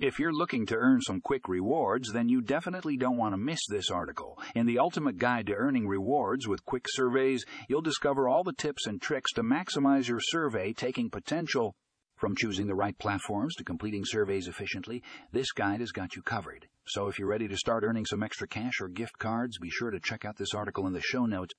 If you're looking to earn some quick rewards, then you definitely don't want to miss this article. In the Ultimate Guide to Earning Rewards with Quick Surveys, you'll discover all the tips and tricks to maximize your survey taking potential. From choosing the right platforms to completing surveys efficiently, this guide has got you covered. So if you're ready to start earning some extra cash or gift cards, be sure to check out this article in the show notes.